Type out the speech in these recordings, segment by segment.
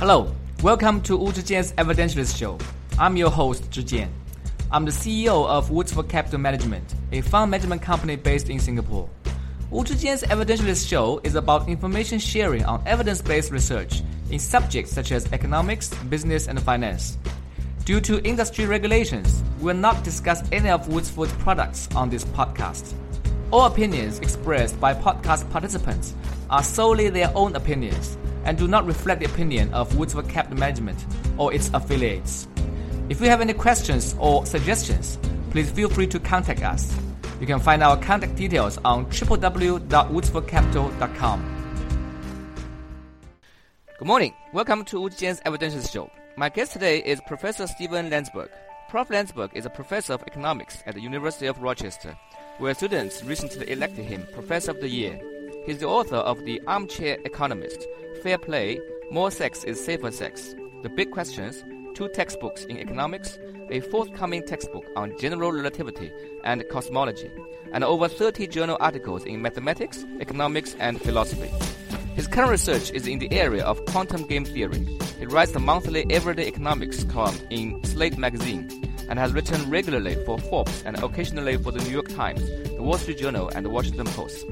Hello, welcome to Wu Zhijian's Evidentialist Show. I'm your host, Zhijian. I'm the CEO of Woodsford Capital Management, a fund management company based in Singapore. Wu Zhijian's Evidentialist Show is about information sharing on evidence-based research in subjects such as economics, business, and finance. Due to industry regulations, we will not discuss any of Woodsford's products on this podcast. All opinions expressed by podcast participants are solely their own opinions and do not reflect the opinion of Woodsford Capital Management or its affiliates. If you have any questions or suggestions, please feel free to contact us. You can find our contact details on www.woodsfordcapital.com. Good morning. Welcome to Wu Zhijian's Evidential Show. My guest today is Professor Steven Landsburg. Prof. Landsburg is a professor of economics at the University of Rochester, where students recently elected him Professor of the Year. He's the author of The Armchair Economist, Fair Play, More Sex is Safer Sex, The Big Questions, two textbooks in economics, a forthcoming textbook on general relativity and cosmology, and over 30 journal articles in mathematics, economics, and philosophy. His current research is in the area of quantum game theory. He writes the monthly Everyday Economics column in Slate magazine and has written regularly for Forbes and occasionally for the New York Times, the Wall Street Journal, and the Washington Post.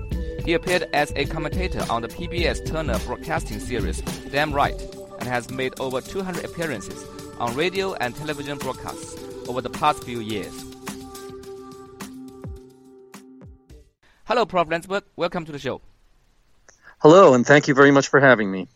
He appeared as a commentator on the PBS Turner broadcasting series Damn Right and has made over 200 appearances on radio and television broadcasts over the past few years. Hello, Prof. Landsburg. Welcome to the show. Hello, and thank you very much for having me.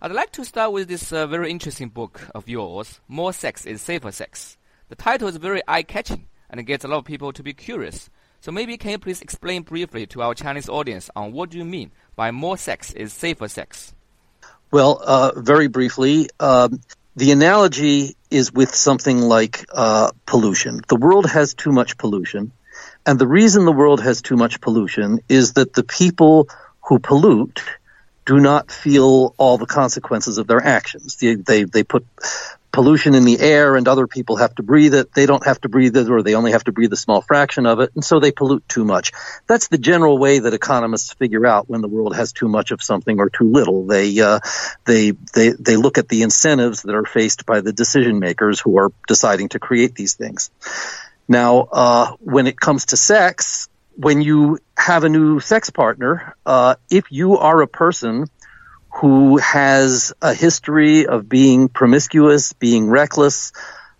I'd like to start with this uh, very interesting book of yours, More Sex is Safer Sex. The title is very eye catching and it gets a lot of people to be curious. So maybe can you please explain briefly to our Chinese audience on what do you mean by more sex is safer sex? Well, uh, very briefly, um, the analogy is with something like uh, pollution. The world has too much pollution. And the reason the world has too much pollution is that the people who pollute do not feel all the consequences of their actions. They, they, they put pollution in the air and other people have to breathe it. They don't have to breathe it or they only have to breathe a small fraction of it. And so they pollute too much. That's the general way that economists figure out when the world has too much of something or too little. They, uh, they, they, they look at the incentives that are faced by the decision makers who are deciding to create these things. Now, uh, when it comes to sex, when you have a new sex partner, uh, if you are a person who has a history of being promiscuous, being reckless,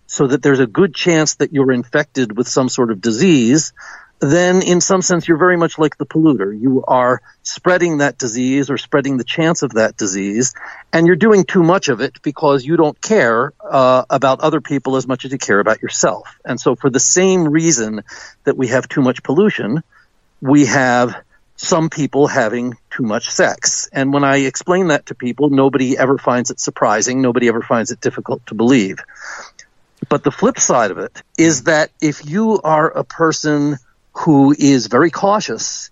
so that there's a good chance that you're infected with some sort of disease, then in some sense you're very much like the polluter. You are spreading that disease or spreading the chance of that disease, and you're doing too much of it because you don't care uh, about other people as much as you care about yourself. And so for the same reason that we have too much pollution, we have some people having too much sex. And when I explain that to people, nobody ever finds it surprising. Nobody ever finds it difficult to believe. But the flip side of it is mm. that if you are a person who is very cautious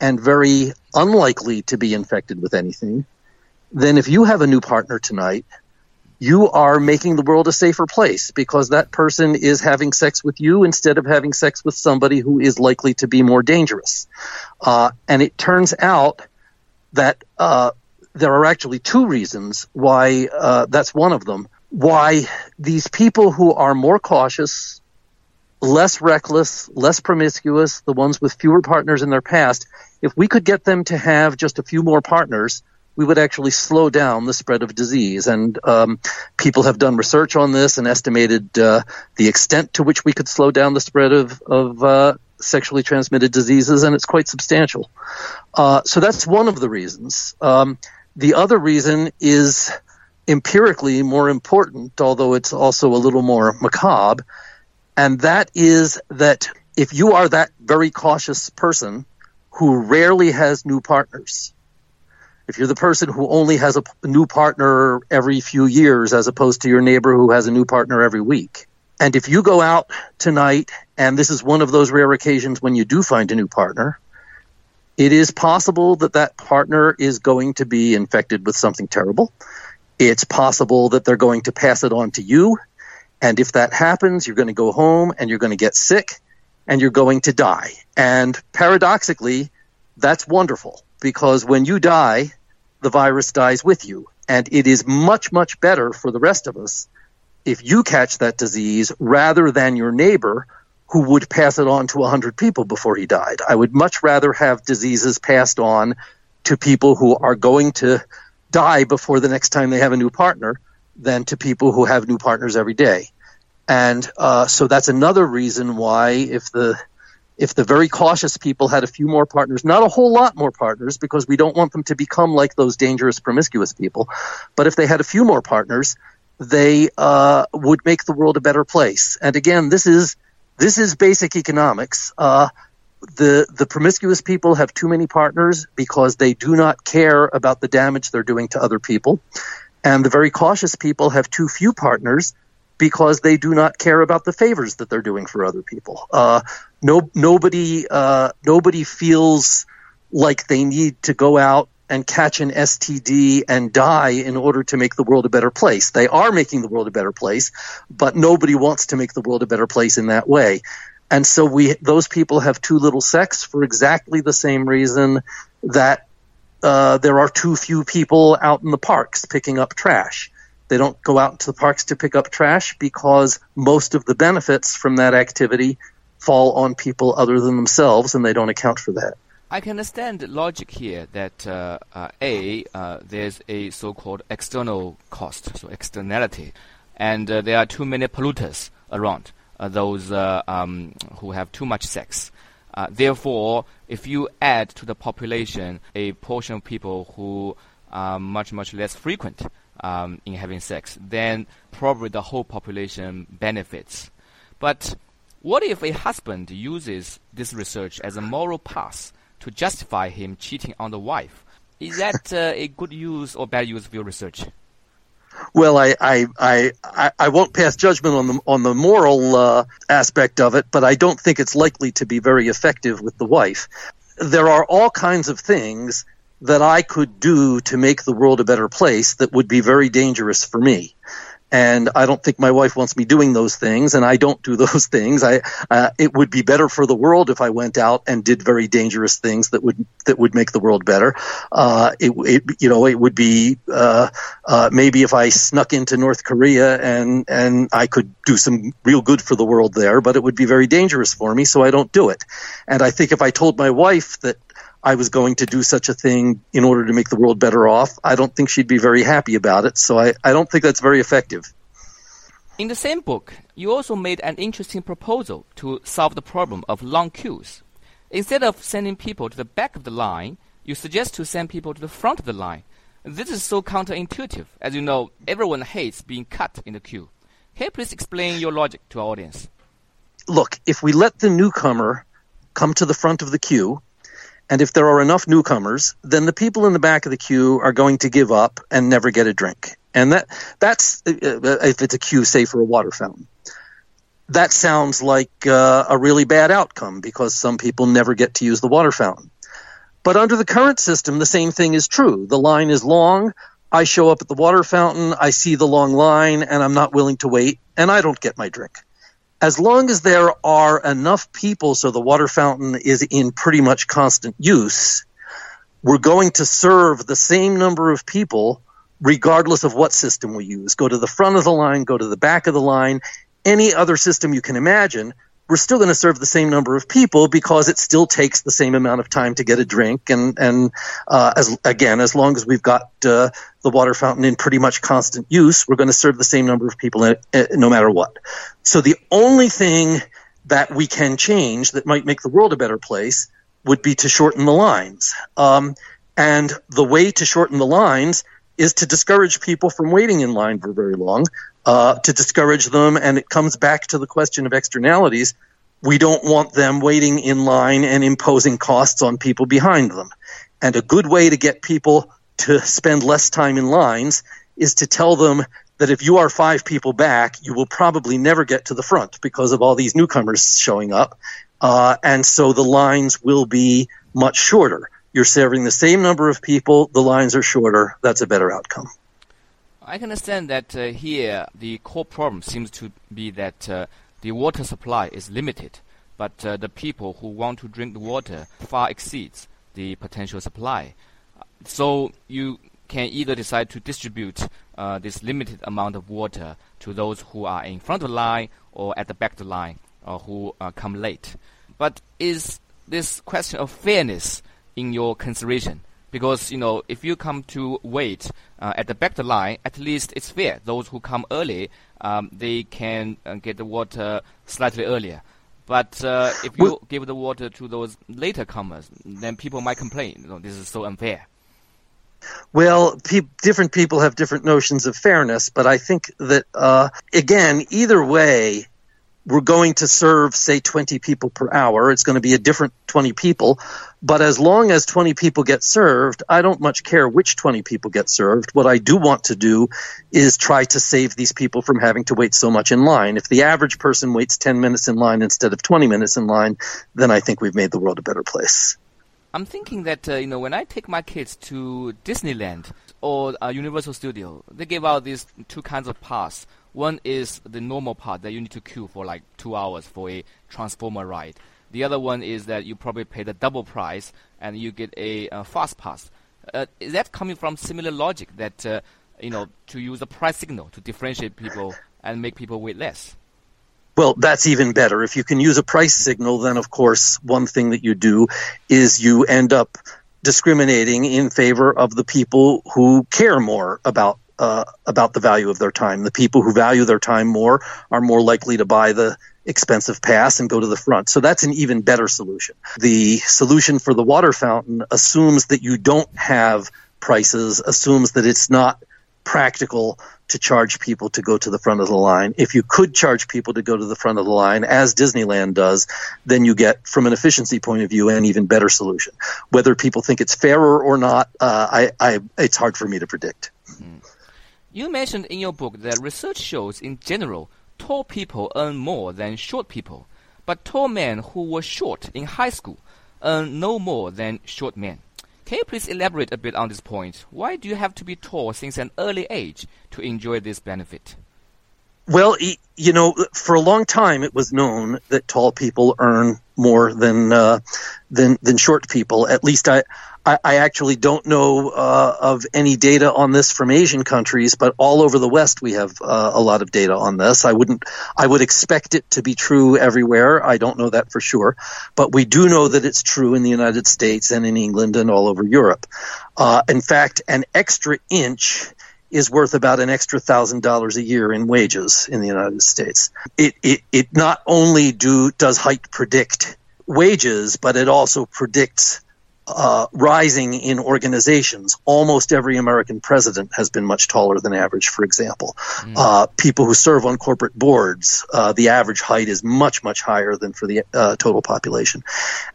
and very unlikely to be infected with anything, then if you have a new partner tonight, you are making the world a safer place because that person is having sex with you instead of having sex with somebody who is likely to be more dangerous. Uh, and it turns out that uh, there are actually two reasons why uh, that's one of them. Why these people who are more cautious less reckless, less promiscuous, the ones with fewer partners in their past, if we could get them to have just a few more partners, we would actually slow down the spread of disease. And um, people have done research on this and estimated uh, the extent to which we could slow down the spread of, of uh, sexually transmitted diseases, and it's quite substantial. Uh, so that's one of the reasons. Um, the other reason is empirically more important, although it's also a little more macabre, and that is that if you are that very cautious person who rarely has new partners, if you're the person who only has a new partner every few years as opposed to your neighbor who has a new partner every week, and if you go out tonight, and this is one of those rare occasions when you do find a new partner, it is possible that that partner is going to be infected with something terrible. It's possible that they're going to pass it on to you. And if that happens, you're going to go home and you're going to get sick and you're going to die. And paradoxically, that's wonderful because when you die, the virus dies with you. And it is much, much better for the rest of us if you catch that disease rather than your neighbor who would pass it on to 100 people before he died. I would much rather have diseases passed on to people who are going to die before the next time they have a new partner than to people who have new partners every day. And uh, so that's another reason why if the if the very cautious people had a few more partners, not a whole lot more partners, because we don't want them to become like those dangerous promiscuous people, but if they had a few more partners, they uh, would make the world a better place. And again, this is this is basic economics. Uh, the the promiscuous people have too many partners because they do not care about the damage they're doing to other people, and the very cautious people have too few partners because they do not care about the favors that they're doing for other people. Uh, no, nobody, uh, nobody feels like they need to go out and catch an STD and die in order to make the world a better place. They are making the world a better place, but nobody wants to make the world a better place in that way. And so we, those people have too little sex for exactly the same reason that uh, there are too few people out in the parks picking up trash. They don't go out to the parks to pick up trash because most of the benefits from that activity fall on people other than themselves, and they don't account for that. I can understand the logic here that uh, uh, a uh, there's a so-called external cost, so externality, and uh, there are too many polluters around. Uh, those uh, um, who have too much sex. therefore, if you add to the population a portion of people who are much much less frequent um, in having sex, then probably the whole population benefits. But what if a husband uses this research as a moral pass to justify him cheating on the wife? Is that uh, a good use or bad use of your research? Well, I, I, I, I won't pass judgment on the on the moral uh, aspect of it, but I don't think it's likely to be very effective with the wife. There are all kinds of things that I could do to make the world a better place that would be very dangerous for me. And I don't think my wife wants me doing those things, and I don't do those things. I, uh, it would be better for the world if I went out and did very dangerous things that would that would make the world better. Uh, it, it, you know, it would be uh, uh, maybe if I snuck into North Korea and and I could do some real good for the world there, but it would be very dangerous for me, so I don't do it. And I think if I told my wife that I was going to do such a thing in order to make the world better off, I don't think she'd be very happy about it. So I, I don't think that's very effective. In the same book, you also made an interesting proposal to solve the problem of long queues. Instead of sending people to the back of the line, you suggest to send people to the front of the line. This is so counterintuitive. As you know, everyone hates being cut in the queue. Can you please explain your logic to our audience? Look, if we let the newcomer come to the front of the queue, and if there are enough newcomers, then the people in the back of the queue are going to give up and never get a drink. And that that's uh, if it's a queue, say for a water fountain. That sounds like uh, a really bad outcome because some people never get to use the water fountain. But under the current system, the same thing is true. The line is long. I show up at the water fountain, I see the long line, and I'm not willing to wait, and I don't get my drink as long as there are enough people so the water fountain is in pretty much constant use, we're going to serve the same number of people regardless of what system we use. Go to the front of the line, go to the back of the line, any other system you can imagine we're still going to serve the same number of people because it still takes the same amount of time to get a drink. And, and uh, as again, as long as we've got uh, the water fountain in pretty much constant use, we're going to serve the same number of people in, uh, no matter what. So the only thing that we can change that might make the world a better place would be to shorten the lines. Um, and the way to shorten the lines is to discourage people from waiting in line for very long uh, to discourage them. And it comes back to the question of externalities. We don't want them waiting in line and imposing costs on people behind them. And a good way to get people to spend less time in lines is to tell them that if you are five people back, you will probably never get to the front because of all these newcomers showing up. Uh, and so the lines will be much shorter. You're serving the same number of people, the lines are shorter. That's a better outcome. I can understand that uh, here the core problem seems to be that uh, the water supply is limited, but uh, the people who want to drink the water far exceeds the potential supply. So you can either decide to distribute uh, this limited amount of water to those who are in front of the line or at the back of the line or who uh, come late. But is this question of fairness in your consideration? Because you know, if you come to wait uh, at the back of the line, at least it's fair. Those who come early, um, they can uh, get the water slightly earlier. But uh, if you well, give the water to those later comers, then people might complain. You know, this is so unfair. Well, pe- different people have different notions of fairness, but I think that uh, again, either way, we're going to serve, say, 20 people per hour. It's going to be a different 20 people. But as long as 20 people get served, I don't much care which 20 people get served. What I do want to do is try to save these people from having to wait so much in line. If the average person waits 10 minutes in line instead of 20 minutes in line, then I think we've made the world a better place. I'm thinking that uh, you know when I take my kids to Disneyland or uh, Universal Studio, they give out these two kinds of pass. One is the normal part that you need to queue for like two hours for a Transformer ride. The other one is that you probably pay the double price and you get a, fast pass. Uh, is that coming from similar logic that uh, you know to use a price signal to differentiate people and make people wait less? Well, that's even better. If you can use a price signal, then of course, one thing that you do is you end up discriminating in favor of the people who care more about uh, about the value of their time. The people who value their time more are more likely to buy the expensive pass and go to the front. So that's an even better solution. The solution for the water fountain assumes that you don't have prices, assumes that it's not practical to charge people to go to the front of the line. If you could charge people to go to the front of the line, as Disneyland does, then you get, from an efficiency point of view, an even better solution. Whether people think it's fairer or not, uh, I, I, it's hard for me to predict. Mm. You mentioned in your book that research shows, in general, tall people earn more than short people, but tall men who were short in high school earn no more than short men. Can you please elaborate a bit on this point? Why do you have to be tall since an early age to enjoy this benefit? Well, you know, for a long time it was known that tall people earn more than uh, than than short people. At least I I, actually don't know uh, of any data on this from Asian countries, but all over the West we have uh, a lot of data on this. I wouldn't, I would expect it to be true everywhere. I don't know that for sure, but we do know that it's true in the United States and in England and all over Europe. Uh, in fact, an extra inch is worth about an extra thousand dollars a year in wages in the United States. It, it, it not only do, does height predict wages, but it also predicts uh, rising in organizations. Almost every American president has been much taller than average, for example. Mm. Uh, people who serve on corporate boards, uh, the average height is much, much higher than for the uh, total population.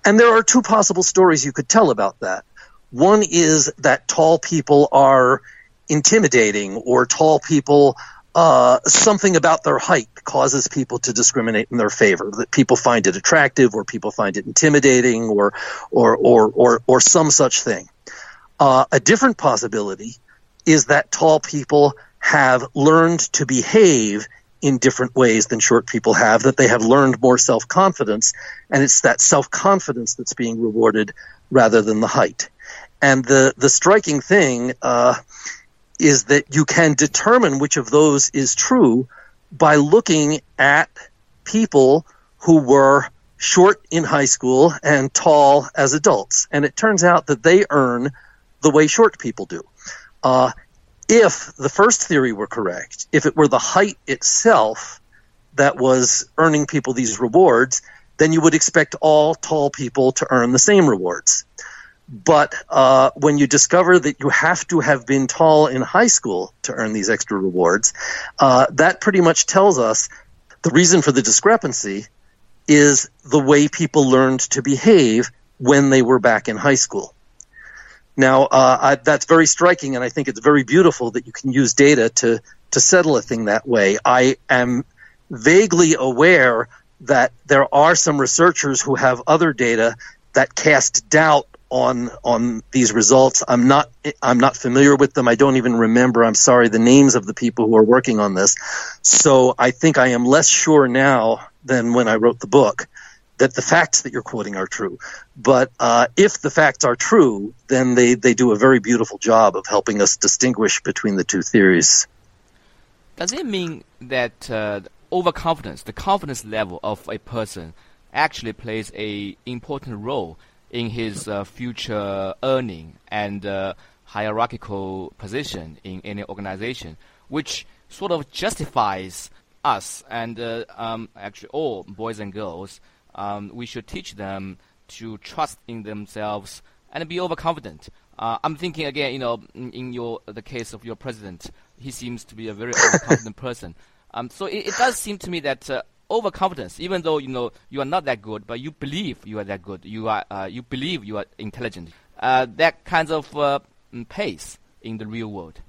And there are two possible stories you could tell about that. One is that tall people are intimidating or tall people uh, something about their height causes people to discriminate in their favor. That people find it attractive, or people find it intimidating, or or or or, or some such thing. Uh, a different possibility is that tall people have learned to behave in different ways than short people have. That they have learned more self confidence, and it's that self confidence that's being rewarded rather than the height. And the the striking thing. Uh, is that you can determine which of those is true by looking at people who were short in high school and tall as adults. And it turns out that they earn the way short people do. Uh, if the first theory were correct, if it were the height itself that was earning people these rewards, then you would expect all tall people to earn the same rewards. But uh, when you discover that you have to have been tall in high school to earn these extra rewards, uh, that pretty much tells us the reason for the discrepancy is the way people learned to behave when they were back in high school. Now, uh, I, that's very striking, and I think it's very beautiful that you can use data to to settle a thing that way. I am vaguely aware that there are some researchers who have other data that cast doubt on on these results. I'm not I'm not familiar with them. I don't even remember. I'm sorry the names of the people who are working on this. So I think I am less sure now than when I wrote the book that the facts that you're quoting are true. But uh, if the facts are true, then they, they do a very beautiful job of helping us distinguish between the two theories. Does it mean that uh, overconfidence, the confidence level of a person, actually plays a important role in his uh, future earning and uh, hierarchical position in any organization, which sort of justifies us and uh, um, actually all boys and girls um, we should teach them to trust in themselves and be overconfident. Uh, I'm thinking again, you know, in, in, your the case of your president, he seems to be a very overconfident person. Um, so it, it, does seem to me that uh, overconfidence, even though you know you are not that good, but you believe you are that good, you are uh, you believe you are intelligent. Uh, that kind of uh, mm, pace in the real world.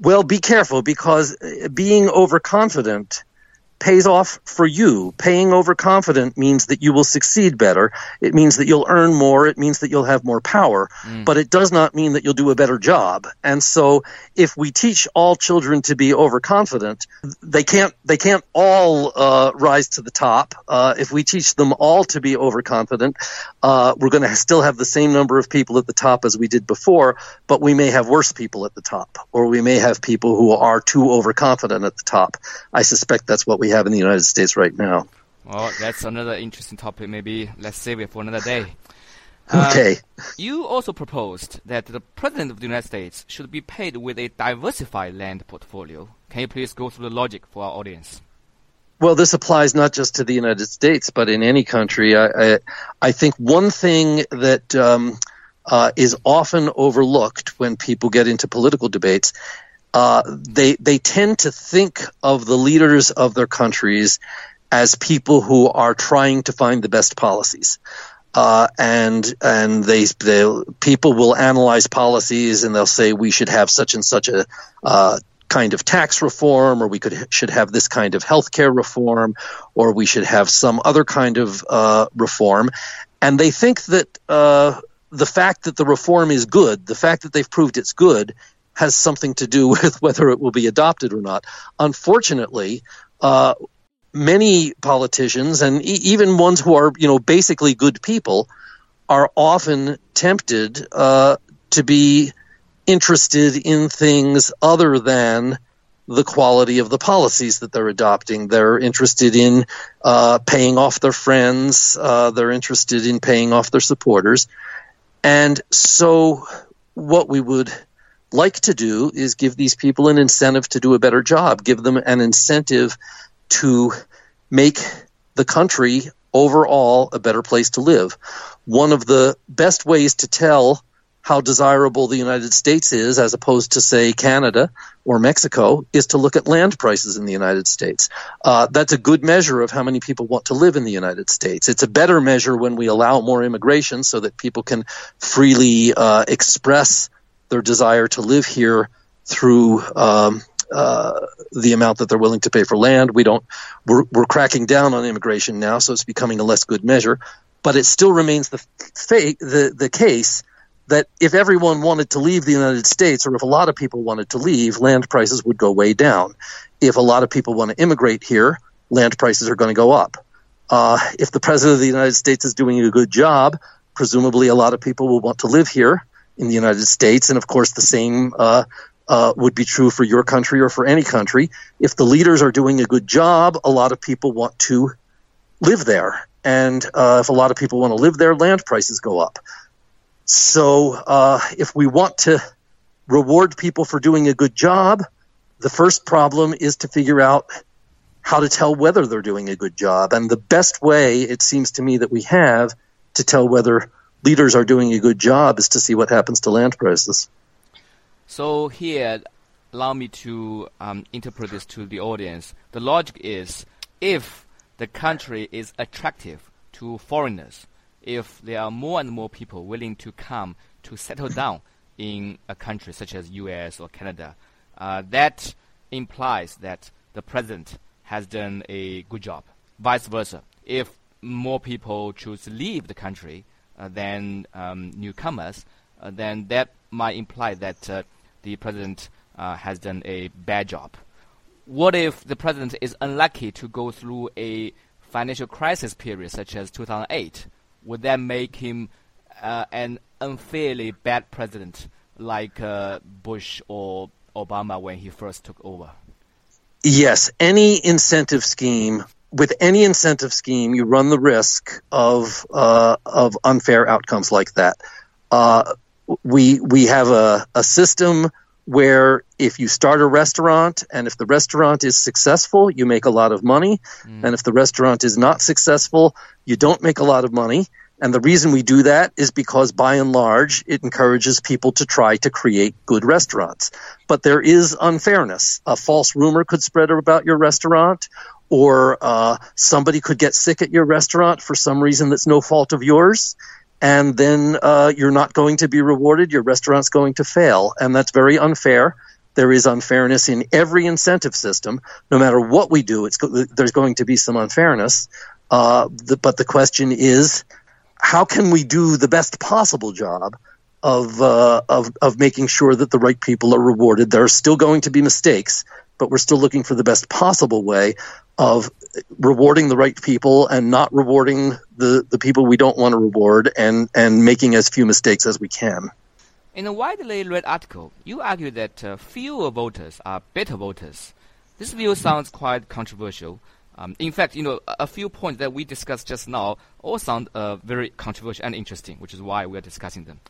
Well, be careful because uh, being overconfident pays off for you. Paying overconfident means that you will succeed better. It means that you'll earn more. It means that you'll have more power. Mm. But it does not mean that you'll do a better job. And so if we teach all children to be overconfident, they can't, they can't all uh, rise to the top. Uh, if we teach them all to be overconfident, uh, we're going to still have the same number of people at the top as we did before, but we may have worse people at the top, or we may have people who are too overconfident at the top. I suspect that's what we have in the United States right now. Well, that's another interesting topic. Maybe let's save it for another day. Okay. Um, you also proposed that the President of the United States should be paid with a diversified land portfolio. Can you please go through the logic for our audience? Well, this applies not just to the United States, but in any country. I, I, I think one thing that um, uh, is often overlooked when people get into political debates uh, they they tend to think of the leaders of their countries as people who are trying to find the best policies. Uh, and and they, they people will analyze policies and they'll say we should have such and such a uh, kind of tax reform, or we could should have this kind of healthcare reform, or we should have some other kind of uh, reform, and they think that uh, the fact that the reform is good, the fact that they've proved it's good, has something to do with whether it will be adopted or not. Unfortunately, uh, many politicians and e- even ones who are, you know, basically good people are often tempted uh, to be interested in things other than the quality of the policies that they're adopting. They're interested in uh, paying off their friends. Uh, they're interested in paying off their supporters. And so, what we would like to do is give these people an incentive to do a better job, give them an incentive to make the country overall a better place to live. One of the best ways to tell how desirable the United States is, as opposed to, say, Canada or Mexico, is to look at land prices in the United States. Uh, that's a good measure of how many people want to live in the United States. It's a better measure when we allow more immigration so that people can freely uh, express their desire to live here through um, uh, the amount that they're willing to pay for land. We don't. We're, we're cracking down on immigration now, so it's becoming a less good measure. But it still remains the fa- the the case that if everyone wanted to leave the United States, or if a lot of people wanted to leave, land prices would go way down. If a lot of people want to immigrate here, land prices are going to go up. Uh, if the president of the United States is doing a good job, presumably a lot of people will want to live here in the United States, and of course the same uh, uh, would be true for your country or for any country. If the leaders are doing a good job, a lot of people want to live there, and uh, if a lot of people want to live there, land prices go up. So uh, if we want to reward people for doing a good job, the first problem is to figure out how to tell whether they're doing a good job. And the best way, it seems to me, that we have to tell whether leaders are doing a good job is to see what happens to land prices. So here, allow me to um, interpret this to the audience. The logic is if the country is attractive to foreigners, if there are more and more people willing to come to settle down in a country such as U.S. or Canada, uh, that implies that the president has done a good job. Vice versa, if more people choose to leave the country, than um, newcomers, uh, then that might imply that uh, the president has done a bad job. What if the president is unlucky to go through a financial crisis period, such as 2008, would that make him uh, an unfairly bad president like uh, Bush or Obama when he first took over? Yes, any incentive scheme with any incentive scheme, you run the risk of uh, of unfair outcomes like that. Uh, we we have a, a system where if you start a restaurant and if the restaurant is successful, you make a lot of money, mm. and if the restaurant is not successful, you don't make a lot of money. And the reason we do that is because by and large, it encourages people to try to create good restaurants. But there is unfairness. A false rumor could spread about your restaurant, or uh, somebody could get sick at your restaurant for some reason that's no fault of yours. And then uh, you're not going to be rewarded. Your restaurant's going to fail. And that's very unfair. There is unfairness in every incentive system. No matter what we do, it's, there's going to be some unfairness. Uh, the, but the question is, how can we do the best possible job of, uh, of, of making sure that the right people are rewarded? There are still going to be mistakes, but we're still looking for the best possible way of rewarding the right people and not rewarding the, the people we don't want to reward and, and making as few mistakes as we can. In a widely read article, you argue that uh, fewer voters are better voters. This view sounds quite controversial. Um, in fact, you know, a, few points that we discussed just now all sound uh, very controversial and interesting, which is why we are discussing them.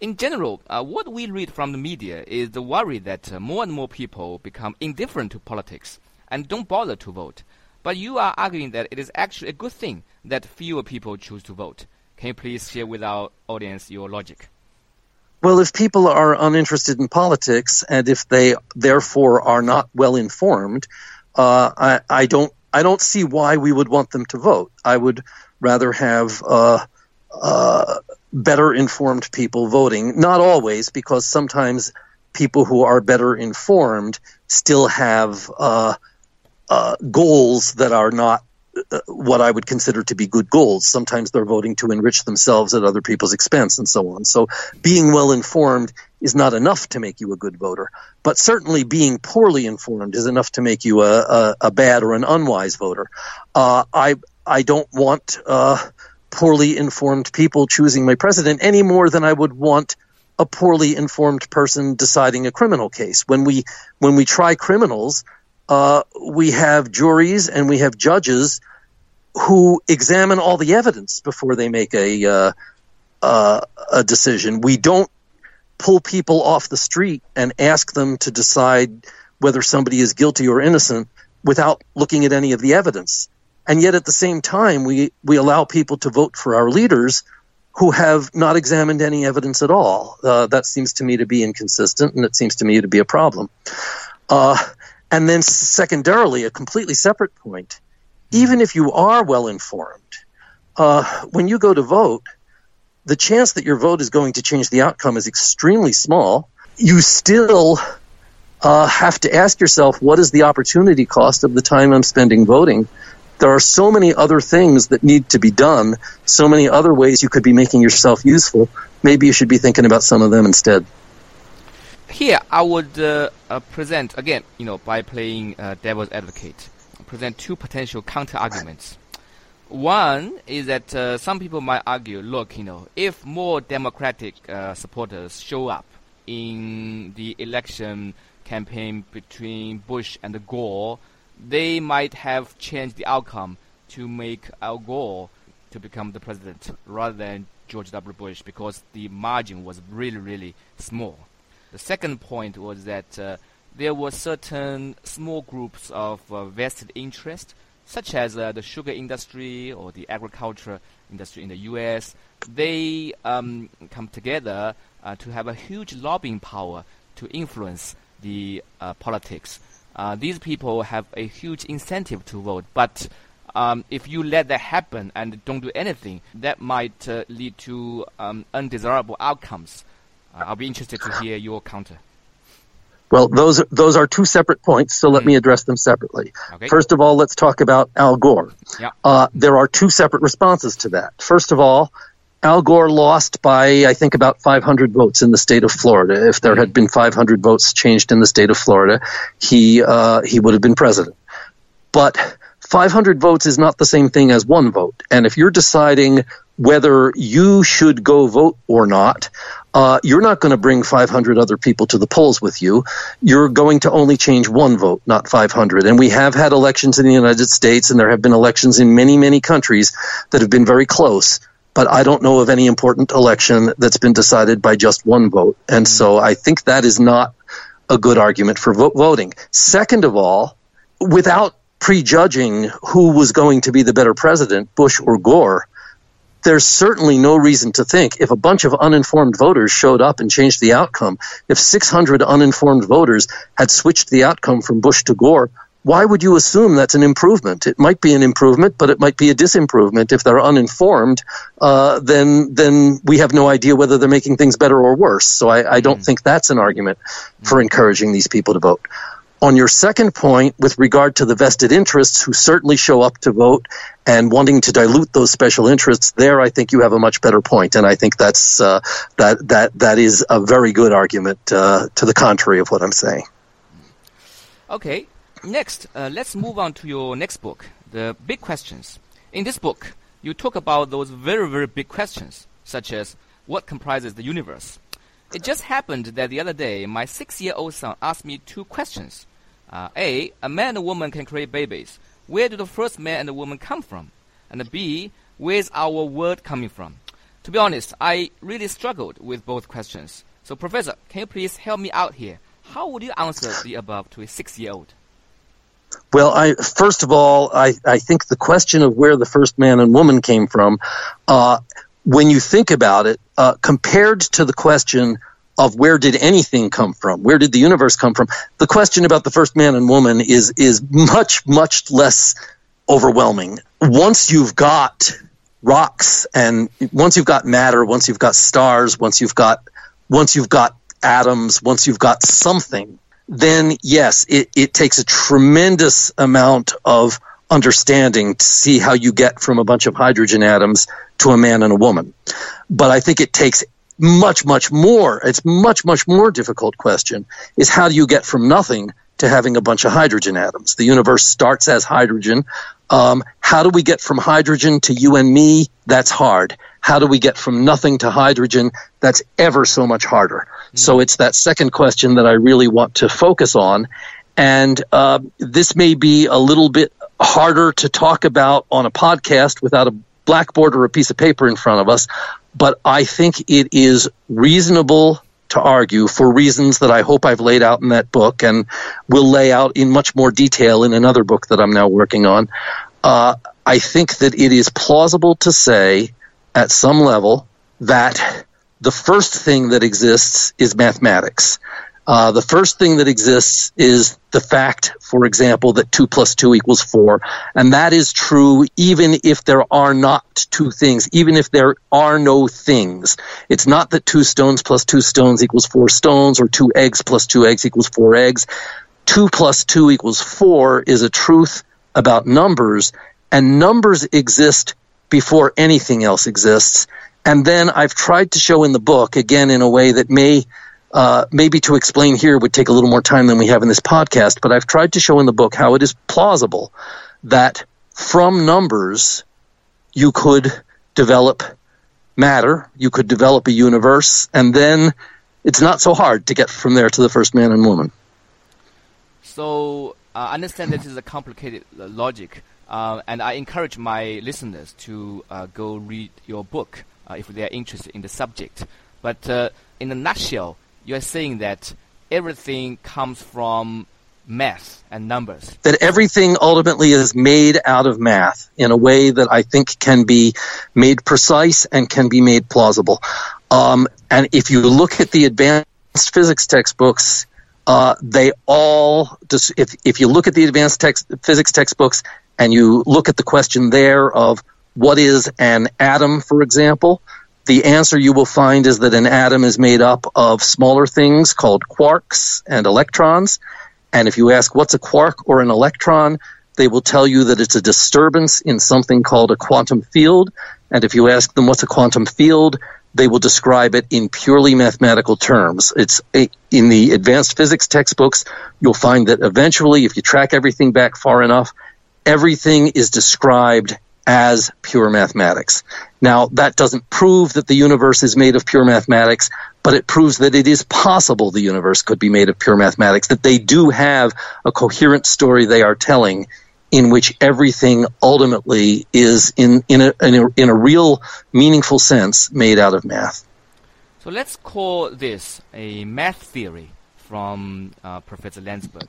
In general, uh, what we read from the media is the worry that uh, more and more people become indifferent to politics and don't bother to vote. But you are arguing that it is actually a good thing that fewer people choose to vote. Can you please share with our audience your logic? Well, if people are uninterested in politics and if they therefore are not well informed, uh, I, I, don't I don't see why we would want them to vote. I would rather have uh, uh, better informed people voting. Not always, because sometimes people who are better informed still have uh, uh goals that are not uh, what I would consider to be good goals. Sometimes they're voting to enrich themselves at other people's expense and so on. So being well informed is not enough to make you a good voter, but certainly being poorly informed is enough to make you a, a, a bad or an unwise voter. Uh, I I don't want uh, poorly informed people choosing my president any more than I would want a poorly informed person deciding a criminal case. When we when we try criminals, uh, we have juries and we have judges who examine all the evidence before they make a uh, uh, a decision. We don't pull people off the street and ask them to decide whether somebody is guilty or innocent without looking at any of the evidence. And yet at the same time, we, we allow people to vote for our leaders who have not examined any evidence at all. Uh, that seems to me to be inconsistent, and it seems to me to be a problem. Uh, and then, secondarily, a completely separate point even if you are well informed, uh, when you go to vote, the chance that your vote is going to change the outcome is extremely small. You still uh, have to ask yourself, what is the opportunity cost of the time I'm spending voting? There are so many other things that need to be done, so many other ways you could be making yourself useful. Maybe you should be thinking about some of them instead. Here, I would uh, uh present again, you know, by playing uh, devil's advocate present two potential counter arguments. One is that uh, some people might argue, look, you know, if more Democratic uh, supporters show up in the election campaign between Bush and Gore, they might have changed the outcome to make Al Gore to become the president rather than George W. Bush because the margin was really, really small. The second point was that uh, there were certain small groups of uh, vested interest, such as uh, the sugar industry or the agriculture industry in the U.S. They um, come together uh, to have a huge lobbying power to influence the uh, politics. Uh, these people have a huge incentive to vote, but um, if you let that happen and don't do anything, that might uh, lead to um, undesirable outcomes. I'll be interested to hear your counter. Well, those those are two separate points, so let mm. me address them separately. Okay. First of all, let's talk about Al Gore. Yeah. Uh, there are two separate responses to that. First of all, Al Gore lost by I think about 500 votes in the state of Florida. If there had been 500 votes changed in the state of Florida, he uh, he would have been president. But 500 votes is not the same thing as one vote. And if you're deciding whether you should go vote or not, uh, you're not going to bring 500 other people to the polls with you. You're going to only change one vote, not 500. And we have had elections in the United States, and there have been elections in many, many countries that have been very close. But I don't know of any important election that's been decided by just one vote. And so mm-hmm. I think that is not a good argument for voting. Second of all, without prejudging who was going to be the better president, Bush or Gore, there's certainly no reason to think if a bunch of uninformed voters showed up and changed the outcome, if 600 uninformed voters had switched the outcome from Bush to Gore, why would you assume that's an improvement? It might be an improvement, but it might be a disimprovement. If they're uninformed, uh, then then we have no idea whether they're making things better or worse. So I, I don't mm. think that's an argument for encouraging these people to vote. On your second point, with regard to the vested interests who certainly show up to vote and wanting to dilute those special interests, there I think you have a much better point, and I think that's uh, that that that is a very good argument uh, to the contrary of what I'm saying. Okay, next, uh, let's move on to your next book, the big questions. In this book, you talk about those very very big questions, such as what comprises the universe. It just happened that the other day, my six-year-old son asked me two questions. Uh, A, a man and a woman can create babies. Where do the first man and the woman come from? And B, where's our world coming from? To be honest, I really struggled with both questions. So, Professor, can you please help me out here? How would you answer the above to a six-year-old? Well, I first of all, I, I think the question of where the first man and woman came from, uh, when you think about it, uh, compared to the question of where did anything come from? Where did the universe come from? The question about the first man and woman is is much much less overwhelming. Once you've got rocks and once you've got matter, once you've got stars, once you've got once you've got atoms, once you've got something, then yes, it, it takes a tremendous amount of understanding to see how you get from a bunch of hydrogen atoms to a man and a woman. But I think it takes much, much more, it's much, much more difficult question is how do you get from nothing to having a bunch of hydrogen atoms? The universe starts as hydrogen. Um, how do we get from hydrogen to you and me? That's hard. How do we get from nothing to hydrogen? That's ever so much harder. So it's that second question that I really want to focus on. And uh, this may be a little bit harder to talk about on a podcast without a blackboard or a piece of paper in front of us but I think it is reasonable to argue for reasons that I hope I've laid out in that book and will lay out in much more detail in another book that I'm now working on. Uh, I think that it is plausible to say at some level that the first thing that exists is mathematics. Uh, the first thing that exists is the fact, for example, that 2 plus 2 equals 4. And that is true even if there are not two things, even if there are no things. It's not that 2 stones plus 2 stones equals 4 stones or 2 eggs plus 2 eggs equals 4 eggs. 2 plus 2 equals 4 is a truth about numbers, and numbers exist before anything else exists. And then I've tried to show in the book, again in a way that may uh, maybe to explain here would take a little more time than we have in this podcast, but I've tried to show in the book how it is plausible that from numbers you could develop matter, you could develop a universe, and then it's not so hard to get from there to the first man and woman. So uh, I understand this is a complicated uh, logic, uh, and I encourage my listeners to uh, go read your book uh, if they are interested in the subject. But uh, in a nutshell, you're saying that everything comes from math and numbers. That everything ultimately is made out of math in a way that I think can be made precise and can be made plausible. Um, and if you look at the advanced physics textbooks, uh, they all, if, if you look at the advanced text, physics textbooks and you look at the question there of what is an atom, for example, the answer you will find is that an atom is made up of smaller things called quarks and electrons. And if you ask what's a quark or an electron, they will tell you that it's a disturbance in something called a quantum field. And if you ask them what's a quantum field, they will describe it in purely mathematical terms. It's a, in the advanced physics textbooks, you'll find that eventually, if you track everything back far enough, everything is described as pure mathematics. Now, that doesn't prove that the universe is made of pure mathematics, but it proves that it is possible the universe could be made of pure mathematics, that they do have a coherent story they are telling in which everything ultimately is in, in, a, in, a, in a real meaningful sense made out of math. So let's call this a math theory from uh, Professor Landsburg.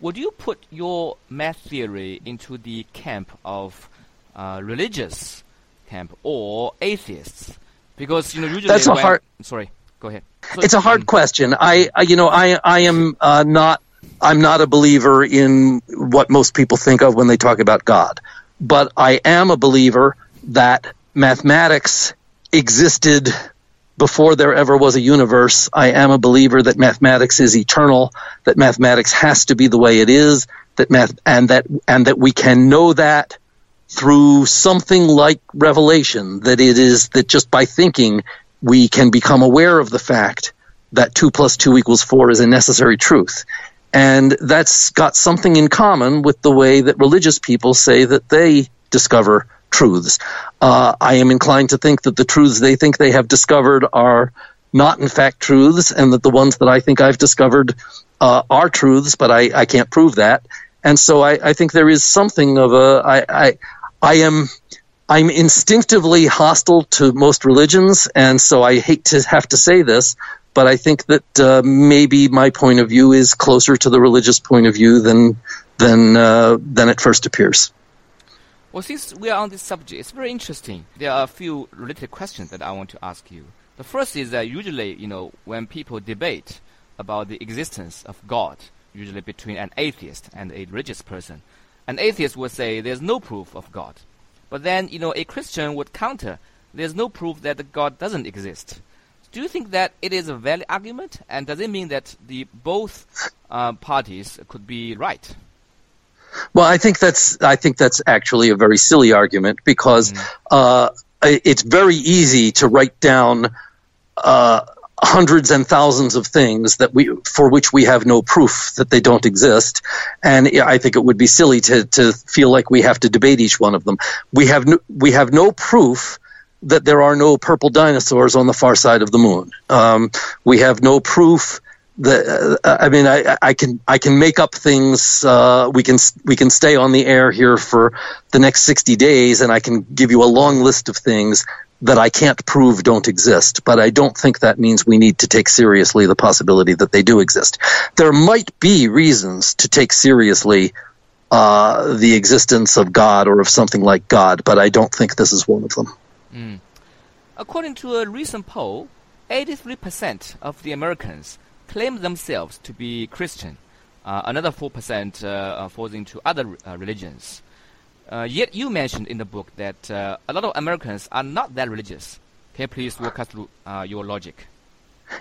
Would you put your math theory into the camp of uh, religious camp or atheists? Because you know usually that's a when, hard. Sorry, go ahead. So, it's a hard um, question. I, I, you know, I, I am uh, not. I'm not a believer in what most people think of when they talk about God, but I am a believer that mathematics existed before there ever was a universe. I am a believer that mathematics is eternal, that mathematics has to be the way it is, that math, and that, and that we can know that through something like revelation, that it is that just by thinking we can become aware of the fact that 2 plus 2 equals 4 is a necessary truth. And that's got something in common with the way that religious people say that they discover truths. Uh, I am inclined to think that the truths they think they have discovered are not in fact truths, and that the ones that I think I've discovered uh, are truths, but I, I can't prove that. And so I, I think there is something of a I, I I am I'm instinctively hostile to most religions, and so I hate to have to say this, but I think that uh, maybe my point of view is closer to the religious point of view than than uh, than it first appears. Well, since we are on this subject, it's very interesting. There are a few related questions that I want to ask you. The first is that usually, you know, when people debate about the existence of God, usually between an atheist and a religious person, an atheist would say there's no proof of God. But then, you know, a Christian would counter, there's no proof that God doesn't exist. Do you think that it is a valid argument? And does it mean that the both uh, parties could be right? Well, I think that's I think that's actually a very silly argument because mm. uh, it's very easy to write down uh, hundreds and thousands of things that we for which we have no proof that they don't exist and i think it would be silly to to feel like we have to debate each one of them we have no, we have no proof that there are no purple dinosaurs on the far side of the moon um, we have no proof that uh, I mean, I, I can I can make up things. Uh, we can we can stay on the air here for the next sixty days, and I can give you a long list of things that I can't prove don't exist, but I don't think that means we need to take seriously the possibility that they do exist. There might be reasons to take seriously uh, the existence of God or of something like God, but I don't think this is one of them. Mm. According to a recent poll, 83% of the Americans claim themselves to be Christian. Uh, another 4% uh, falls into other uh, religions. Uh, yet you mentioned in the book that uh, a lot of Americans are not that religious. Can you please walk us through uh, your logic?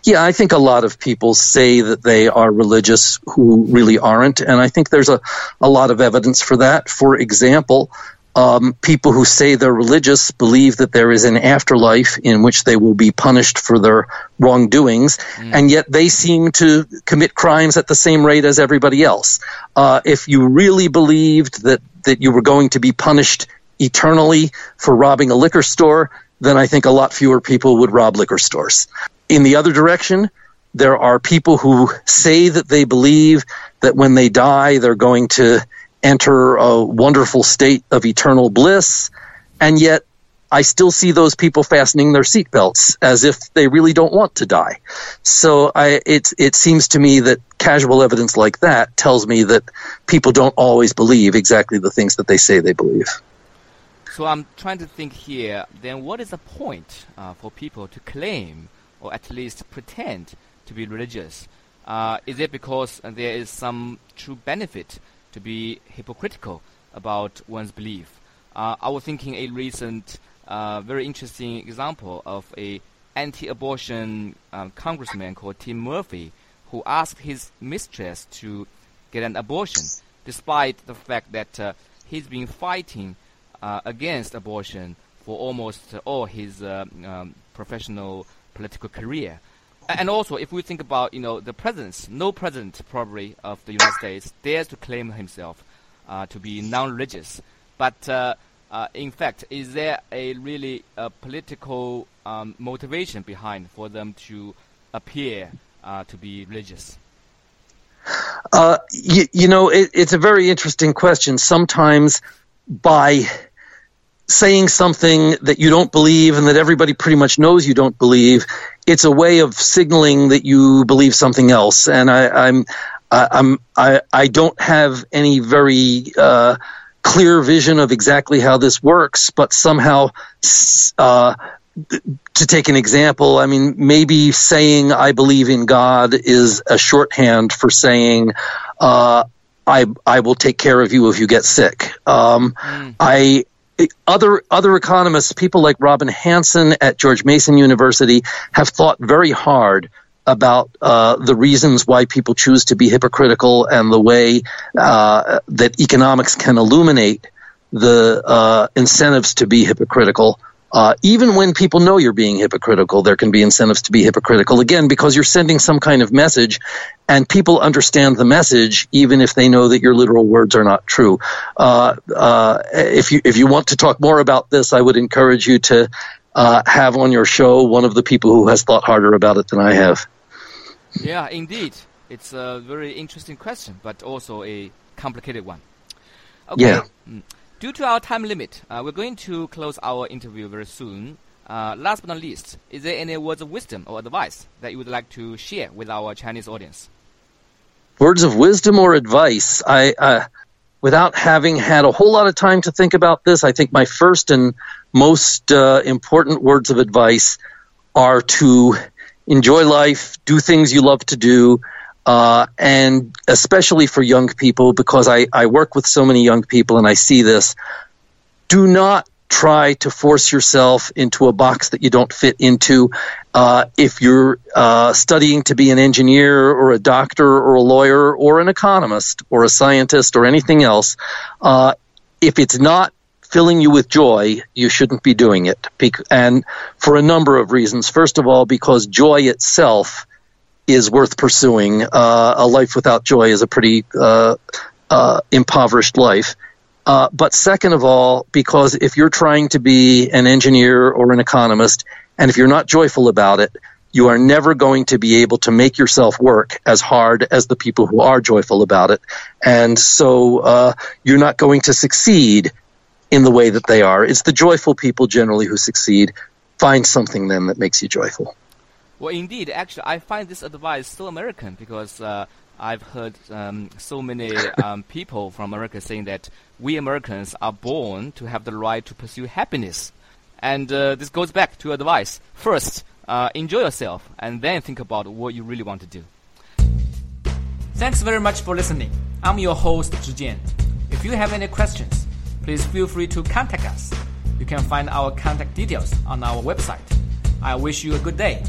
Yeah, I think a lot of people say that they are religious who really aren't, and I think there's a, a lot of evidence for that. For example, um, people who say they're religious believe that there is an afterlife in which they will be punished for their wrongdoings, mm. and yet they seem to commit crimes at the same rate as everybody else. Uh, if you really believed that that you were going to be punished eternally for robbing a liquor store, then I think a lot fewer people would rob liquor stores. In the other direction, there are people who say that they believe that when they die, they're going to enter a wonderful state of eternal bliss, and yet I still see those people fastening their seatbelts as if they really don't want to die. So I, it, it seems to me that casual evidence like that tells me that people don't always believe exactly the things that they say they believe. So I'm trying to think here, then what is the point uh, for people to claim or at least pretend to be religious? Uh, is it because there is some true benefit to be hypocritical about one's belief? Uh, I was thinking a recent uh, very interesting example of a anti-abortion um, congressman called Tim Murphy, who asked his mistress to get an abortion, despite the fact that uh, he's been fighting uh, against abortion for almost all his uh, um, professional political career. And also, if we think about you know the presidents, no president probably of the United States dares to claim himself uh, to be non-religious. But uh, uh, in fact, is there a really a political um, motivation behind for them to appear uh, to be religious? Uh, you, you, know, it, it's a very interesting question. Sometimes by saying something that you don't believe and that everybody pretty much knows you don't believe, it's a way of signaling that you believe something else. And I, I'm, I, I'm, I, I don't have any very uh, clear vision of exactly how this works, but somehow, uh, to take an example, I mean, maybe saying I believe in God is a shorthand for saying uh, I I will take care of you if you get sick. Um, mm. I other other economists, people like Robin Hanson at George Mason University, have thought very hard about uh, the reasons why people choose to be hypocritical and the way uh, that economics can illuminate the uh, incentives to be hypocritical. Uh, even when people know you're being hypocritical, there can be incentives to be hypocritical again because you're sending some kind of message, and people understand the message even if they know that your literal words are not true. Uh, uh, if you if you want to talk more about this, I would encourage you to uh, have on your show one of the people who has thought harder about it than I have. Yeah, indeed, it's a very interesting question, but also a complicated one. Okay. Yeah. Mm. Due to our time limit, uh, we're going to close our interview very soon. Uh, last but not least, is there any words of wisdom or advice that you would like to share with our Chinese audience? Words of wisdom or advice? I, uh, without having had a whole lot of time to think about this, I think my first and most uh, important words of advice are to enjoy life, do things you love to do, uh, and especially for young people, because I, I work with so many young people and I see this, do not try to force yourself into a box that you don't fit into. Uh, if you're uh, studying to be an engineer or a doctor or a lawyer or an economist or a scientist or anything else, uh, if it's not filling you with joy, you shouldn't be doing it. And for a number of reasons. First of all, because joy itself is worth pursuing. Uh, a life without joy is a pretty uh, uh, impoverished life. Uh, but second of all, because if you're trying to be an engineer or an economist, and if you're not joyful about it, you are never going to be able to make yourself work as hard as the people who are joyful about it. And so uh, you're not going to succeed in the way that they are. It's the joyful people generally who succeed. Find something then that makes you joyful. Well, indeed, actually, I find this advice so American because uh, I've heard um, so many um, people from America saying that we Americans are born to have the right to pursue happiness. And uh, this goes back to advice. First, uh, enjoy yourself, and then think about what you really want to do. Thanks very much for listening. I'm your host, Zhijian. If you have any questions, please feel free to contact us. You can find our contact details on our website. I wish you a good day.